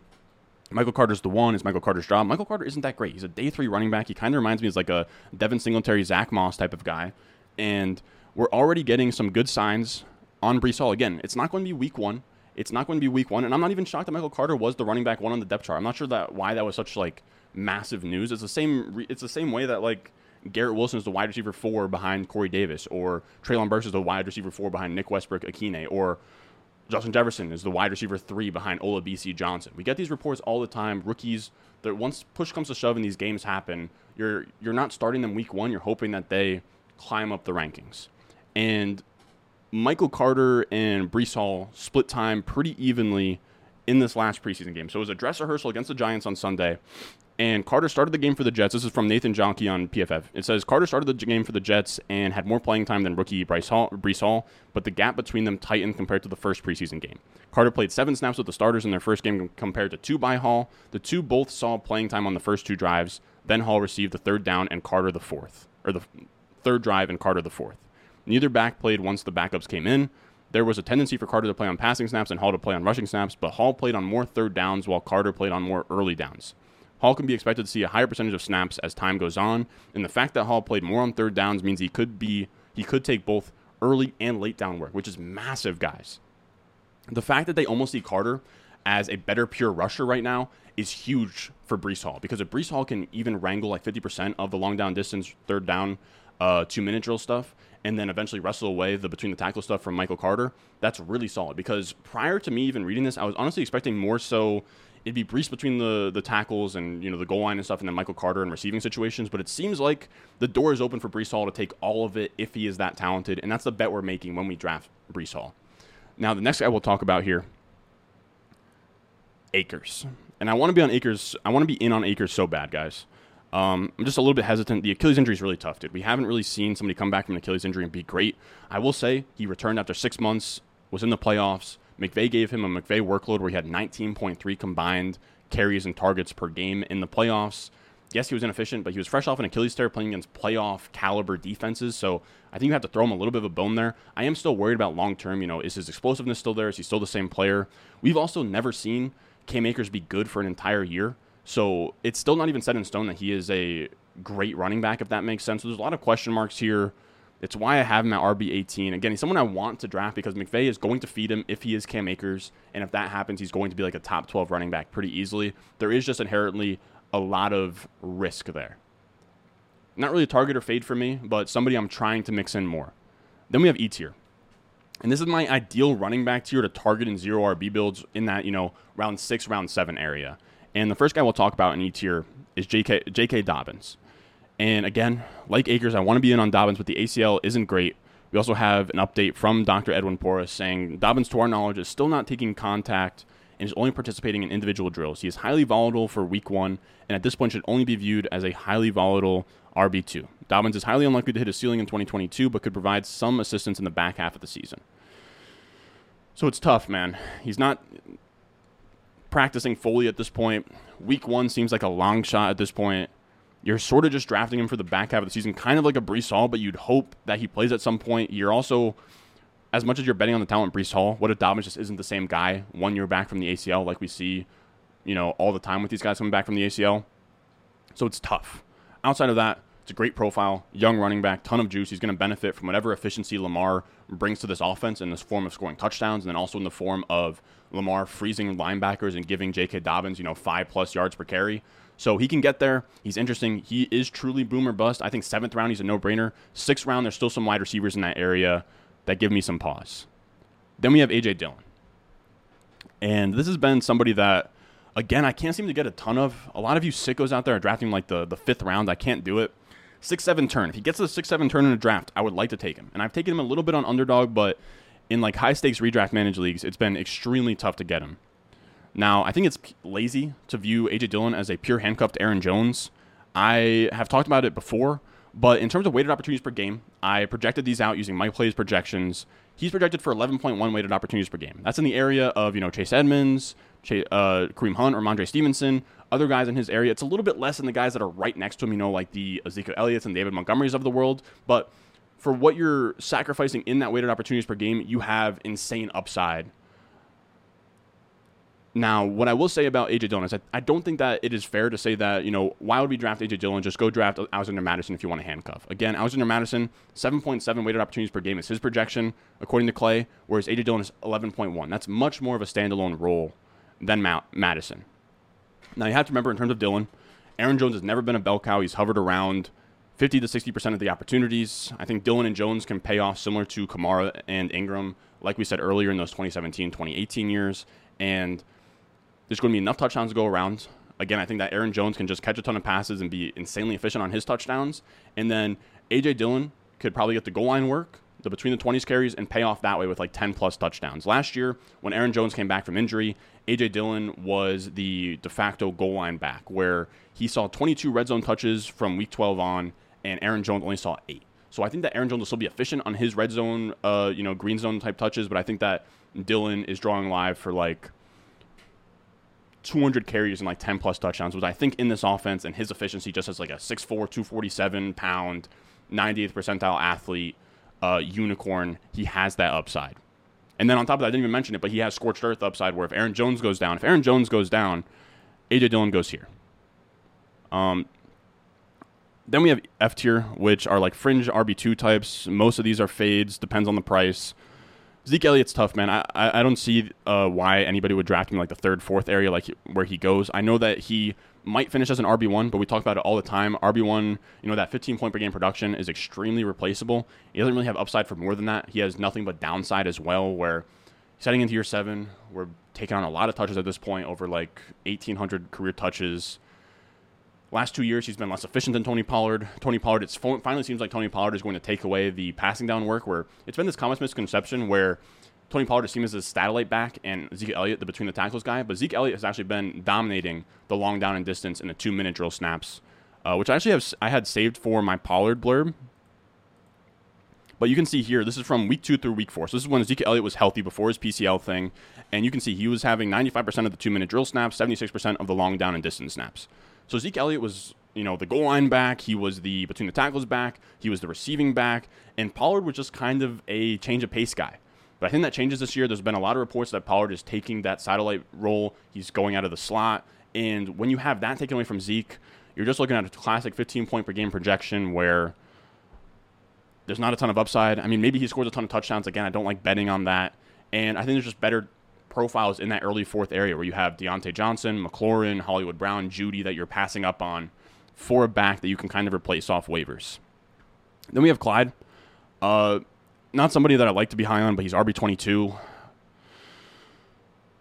Michael Carter's the one, it's Michael Carter's job, Michael Carter isn't that great. He's a day three running back. He kind of reminds me of like a Devin Singletary, Zach Moss type of guy. And we're already getting some good signs on Breece Hall. Again, it's not going to be week one. It's not going to be week one. And I'm not even shocked that Michael Carter was the running back one on the depth chart. I'm not sure that why that was such like massive news. It's the same. It's the same way that like Garrett Wilson is the wide receiver four behind Corey Davis, or Treylon Burks is the wide receiver four behind Nick Westbrook Ikhine, or Justin Jefferson is the wide receiver three behind Olabisi Johnson. We get these reports all the time. Rookies that once push comes to shove and these games happen, you're you're not starting them week one. You're hoping that they climb up the rankings. And Michael Carter and Breece Hall split time pretty evenly in this last preseason game. So it was a dress rehearsal against the Giants on Sunday, and Carter started the game for the Jets. This is from Nathan Jahnke on PFF. It says Carter started the game for the Jets and had more playing time than rookie Bryce Hall, Breece Hall, but the gap between them tightened compared to the first preseason game. Carter played seven snaps with the starters in their first game compared to two by Hall. The two both saw playing time on the first two drives. Then Hall received the third down and Carter the fourth, or the third drive and Carter the fourth. Neither back played once the backups came in. There was a tendency for Carter to play on passing snaps and Hall to play on rushing snaps, but Hall played on more third downs while Carter played on more early downs. Hall can be expected to see a higher percentage of snaps as time goes on, and the fact that Hall played more on third downs means he could be he could take both early and late down work, which is massive, guys. The fact that they almost see Carter as a better pure rusher right now is huge for Breece Hall because if Breece Hall can even wrangle like 50% of the long down distance, third down, uh, two minute drill stuff, and then eventually wrestle away the between the tackle stuff from Michael Carter, that's really solid. Because prior to me even reading this, I was honestly expecting more so it'd be Breece between the the tackles and you know the goal line and stuff, and then Michael Carter in receiving situations. But it seems like the door is open for Breece Hall to take all of it if he is that talented, and that's the bet we're making when we draft Breece Hall. Now the next guy we'll talk about here, Akers, and I want to be on Akers. I want to be in on Akers so bad, guys. Um, I'm just a little bit hesitant. The Achilles injury is really tough, dude. We haven't really seen somebody come back from an Achilles injury and be great. I will say he returned after six months, was in the playoffs, McVay gave him a McVay workload where he had 19.3 combined carries and targets per game in the playoffs. Yes, he was inefficient, but he was fresh off an Achilles tear playing against playoff caliber defenses. So I think you have to throw him a little bit of a bone there. I am still worried about long term. You know, is his explosiveness still there? Is he still the same player? We've also never seen Cam Akers be good for an entire year. So it's still not even set in stone that he is a great running back, if that makes sense. So there's a lot of question marks here. It's why I have him at RB18. Again, he's someone I want to draft because McVay is going to feed him if he is Cam Akers. And if that happens, he's going to be like a top 12 running back pretty easily. There is just inherently a lot of risk there. Not really a target or fade for me, but somebody I'm trying to mix in more. Then we have E tier. And this is my ideal running back tier to target in zero RB builds in that, you know, round six, round seven area. And the first guy we'll talk about in E tier is JK, J.K. Dobbins. And again, like Akers, I want to be in on Dobbins, but the ACL isn't great. We also have an update from Dr. Edwin Porras saying Dobbins, to our knowledge, is still not taking contact and is only participating in individual drills. He is highly volatile for week one, and at this point should only be viewed as a highly volatile RB2. Dobbins is highly unlikely to hit a ceiling in 2022, but could provide some assistance in the back half of the season. So it's tough, man. He's not practicing fully at this point. Week one seems like a long shot at this point. You're sort of just drafting him for the back half of the season, kind of like a Breece Hall, but you'd hope that he plays at some point. You're also as much as you're betting on the talent Breece Hall, what if Dobbins just isn't the same guy one year back from the ACL like we see, you know, all the time with these guys coming back from the ACL? So it's tough. Outside of that, it's a great profile, young running back, ton of juice. He's going to benefit from whatever efficiency Lamar brings to this offense in this form of scoring touchdowns, and then also in the form of Lamar freezing linebackers and giving J.K. Dobbins, you know, five plus yards per carry. So he can get there. He's interesting. He is truly boomer bust. I think seventh round, he's a no brainer. Sixth round, there's still some wide receivers in that area that give me some pause. Then we have AJ Dillon. And this has been somebody that, again, I can't seem to get a ton of. A lot of you sickos out there are drafting like the, the fifth round. I can't do it. Six seven turn. If he gets a six seven turn in a draft, I would like to take him. And I've taken him a little bit on underdog, but in like high stakes redraft managed leagues, it's been extremely tough to get him. Now, I think it's lazy to view AJ Dillon as a pure handcuffed Aaron Jones. I have talked about it before. But in terms of weighted opportunities per game, I projected these out using my Clay's projections. He's projected for 11.1 weighted opportunities per game. That's in the area of you know Chase Edmonds, Chase, uh, Kareem Hunt, or Rhamondre Stevenson. Other guys in his area, it's a little bit less than the guys that are right next to him. You know, like the Ezekiel Elliott's and David Montgomerys of the world. But for what you're sacrificing in that weighted opportunities per game, you have insane upside now, what I will say about AJ Dillon is I, I don't think that it is fair to say that, you know, why would we draft AJ Dillon? Just go draft Alexander Mattison if you want to handcuff. Again, Alexander Mattison, 7.7 weighted opportunities per game is his projection, according to Clay, whereas AJ Dillon is 11.1. That's much more of a standalone role than Ma- Mattison. Now, you have to remember in terms of Dillon, Aaron Jones has never been a bell cow. He's hovered around 50 to 60% of the opportunities. I think Dillon and Jones can pay off similar to Kamara and Ingram, like we said earlier in those 2017 2018 years. And there's going to be enough touchdowns to go around. Again, I think that Aaron Jones can just catch a ton of passes and be insanely efficient on his touchdowns. And then AJ Dillon could probably get the goal line work, the between the 20s carries, and pay off that way with like 10 plus touchdowns. Last year, when Aaron Jones came back from injury, AJ Dillon was the de facto goal line back, where he saw 22 red zone touches from week 12 on, and Aaron Jones only saw eight. So I think that Aaron Jones will still be efficient on his red zone, uh, you know, green zone type touches, but I think that Dillon is drawing live for like 200 carries and like 10 plus touchdowns, which I think in this offense and his efficiency just as like a 6'4, 247 pound, 98th percentile athlete, uh, unicorn, he has that upside. And then on top of that, I didn't even mention it, but he has scorched earth upside where if Aaron Jones goes down, if Aaron Jones goes down, AJ Dillon goes here. Um, then we have F tier, which are like fringe RB2 types. Most of these are fades, depends on the price. Zeke Elliott's tough, man. I, I, I don't see uh, why anybody would draft him like the third, fourth area, like where he goes. I know that he might finish as an RB one, but we talk about it all the time. RB one, you know, that 15 point per game production is extremely replaceable. He doesn't really have upside for more than that. He has nothing but downside as well. Where setting into year seven, we're taking on a lot of touches at this point, over like 1,800 career touches. Last two years, he's been less efficient than Tony Pollard. Tony Pollard, it finally seems like Tony Pollard is going to take away the passing down work. Where it's been this common misconception where Tony Pollard is seen as a satellite back and Zeke Elliott the between the tackles guy, but Zeke Elliott has actually been dominating the long down and distance in the two minute drill snaps, uh, which I actually have I had saved for my Pollard blurb. But you can see here, this is from week two through week four. So this is when Zeke Elliott was healthy before his PCL thing. And you can see he was having 95% of the two minute drill snaps, 76% of the long down and distance snaps. So Zeke Elliott was, you know, the goal line back. He was the between the tackles back. He was the receiving back. And Pollard was just kind of a change of pace guy. But I think that changes this year. There's been a lot of reports that Pollard is taking that satellite role. He's going out of the slot. And when you have that taken away from Zeke, you're just looking at a classic 15 point per game projection where there's not a ton of upside. I mean, maybe he scores a ton of touchdowns. Again, I don't like betting on that. And I think there's just better profiles in that early fourth area where you have Diontae Johnson, McLaurin, Hollywood Brown, Jeudy that you're passing up on for a back that you can kind of replace off waivers. Then we have Clyde. Uh, not somebody that I like to be high on, but he's RB twenty two.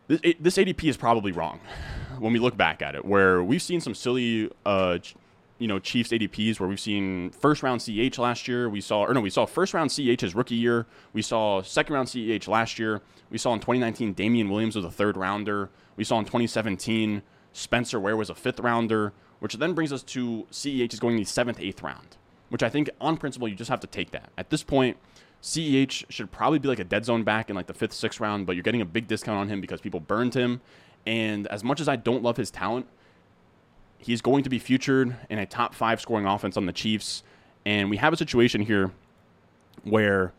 This, it, this ADP is probably wrong when we look back at it, where we've seen some silly, uh, you know, Chiefs ADPs where we've seen first round CH last year. We saw, or no, we saw first round CH his rookie year. We saw second round CH last year. We saw in 2019 Damien Williams was a third rounder. We saw in 2017 Spencer Ware was a fifth rounder, which then brings us to CEH is going the seventh, eighth round, which I think on principle you just have to take that. At this point, CEH should probably be like a dead zone back in like the fifth, sixth round, but you're getting a big discount on him because people burned him. And as much as I don't love his talent, he's going to be featured in a top five scoring offense on the Chiefs. And we have a situation here where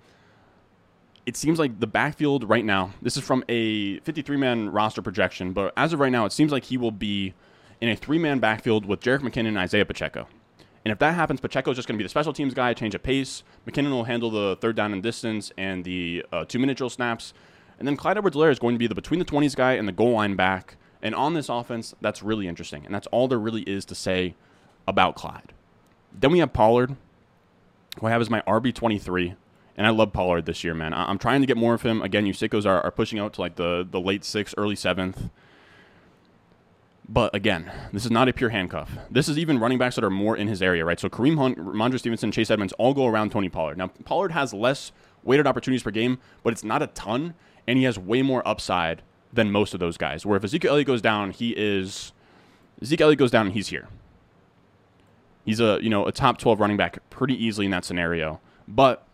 it seems like the backfield right now, this is from a 53 man roster projection, but as of right now, it seems like he will be in a three man backfield with Jerick McKinnon and Isaiah Pacheco. And if that happens, Pacheco is just going to be the special teams guy, change of pace. McKinnon will handle the third down and distance and the uh, two minute drill snaps. And then Clyde Edwards Helaire is going to be the between the 20s guy and the goal line back. And on this offense, that's really interesting. And that's all there really is to say about Clyde. Then we have Pollard, who I have as my RB23. And I love Pollard this year, man. I- I'm trying to get more of him. Again, you sickos are, are pushing out to like the, the late sixth, early seventh. But again, this is not a pure handcuff. This is even running backs that are more in his area, right? So Kareem Hunt, Rhamondre Stevenson, Chase Edmonds all go around Tony Pollard. Now, Pollard has less weighted opportunities per game, but it's not a ton, and he has way more upside than most of those guys. Where if Ezekiel Elliott goes down, he is Ezekiel Elliott goes down and he's here. He's a you know a top twelve running back pretty easily in that scenario. But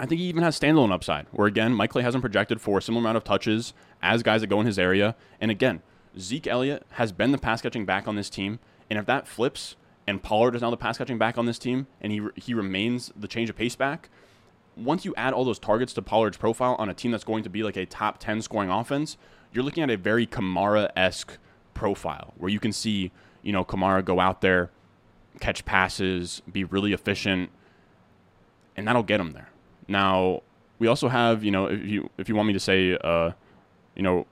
I think he even has standalone upside. Where again, Mike Clay hasn't projected for a similar amount of touches as guys that go in his area. And again, Zeke Elliott has been the pass catching back on this team. And if that flips and Pollard is now the pass catching back on this team and he he remains the change of pace back, once you add all those targets to Pollard's profile on a team that's going to be like a top 10 scoring offense, you're looking at a very Kamara esque profile where you can see, you know, Kamara go out there, catch passes, be really efficient, and that'll get him there. Now, we also have, you know, if you if you want me to say, uh, you know,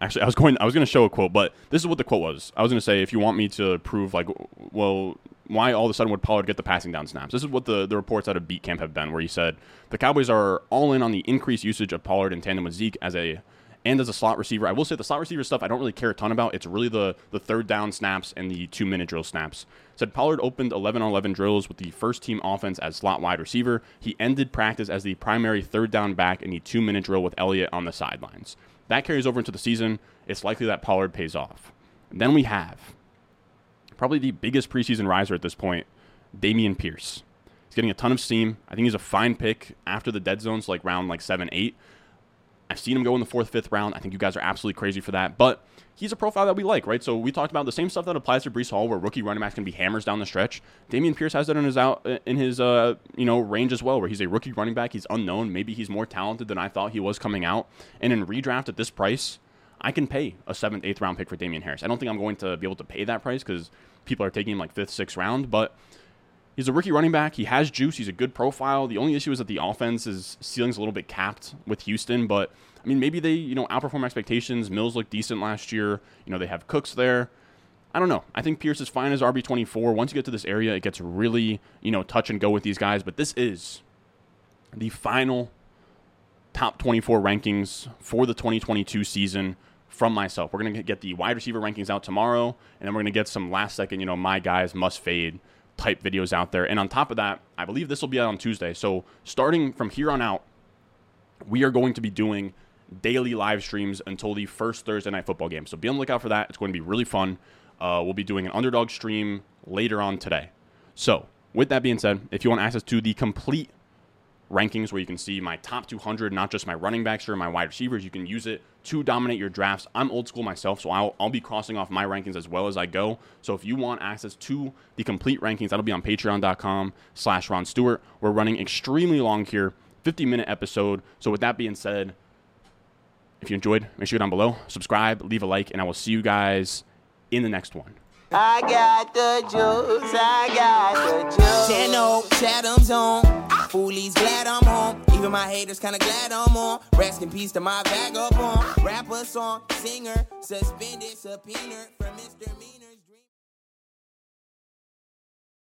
actually, I was going, I was going to show a quote, but this is what the quote was. I was going to say, if you want me to prove, like, well, why all of a sudden would Pollard get the passing down snaps? This is what the, the reports out of Beat Camp have been, where he said the Cowboys are all in on the increased usage of Pollard in tandem with Zeke as a and as a slot receiver. I will say the slot receiver stuff I don't really care a ton about. It's really the the third down snaps and the two minute drill snaps. Said Pollard opened 11 on 11 drills with the first team offense as slot wide receiver. He ended practice as the primary third down back in the two minute drill with Elliott on the sidelines. That carries over into the season. It's likely that Pollard pays off. then we have probably the biggest preseason riser at this point, Dameon Pierce. He's getting a ton of steam. I think he's a fine pick after the dead zones, like round like seven, eight. I've seen him go in the fourth, fifth round. I think you guys are absolutely crazy for that. But he's a profile that we like, right? So we talked about the same stuff that applies to Breece Hall, where rookie running backs can be hammers down the stretch. Dameon Pierce has that in his out in his uh, you know range as well, where he's a rookie running back. He's unknown. Maybe he's more talented than I thought he was coming out. And in redraft at this price, I can pay a seventh, eighth round pick for Damian Harris. I don't think I'm going to be able to pay that price because people are taking him like fifth, sixth round, but he's a rookie running back. He has juice. He's a good profile. The only issue is that the offense is ceiling's a little bit capped with Houston, but I mean maybe they you know outperform expectations. Mills looked decent last year. You know they have Cooks there. I don't know. I think Pierce is fine as RB twenty four. Once you get to this area, it gets really you know touch and go with these guys. But this is the final top twenty four rankings for the twenty twenty two season from myself. We're going to get the wide receiver rankings out tomorrow, and then we're going to get some last second, you know, my guys must fade type videos out there. And on top of that, I believe this will be out on Tuesday. So starting from here on out, we are going to be doing daily live streams until the first Thursday night football game. So be on the lookout for that. It's going to be really fun. Uh, we'll be doing an underdog stream later on today. So with that being said, if you want access to the complete rankings where you can see my top 200, not just my running backs or my wide receivers. You can use it to dominate your drafts. I'm old school myself, so I'll, I'll be crossing off my rankings as well as I go. So if you want access to the complete rankings, that'll be on patreon.com slash Ron Stewart. We're running extremely long here, 50 minute episode. So with that being said, if you enjoyed, make sure you go down below, subscribe, leave a like, and I will see you guys in the next one. I got the juice, I got the juice. Channel, Chatham's on. Foolies glad I'm home. Even my haters kinda glad I'm on. Rest in peace to my vagabond. Rapper song, singer, suspended, subpoena from Mr. Meaner.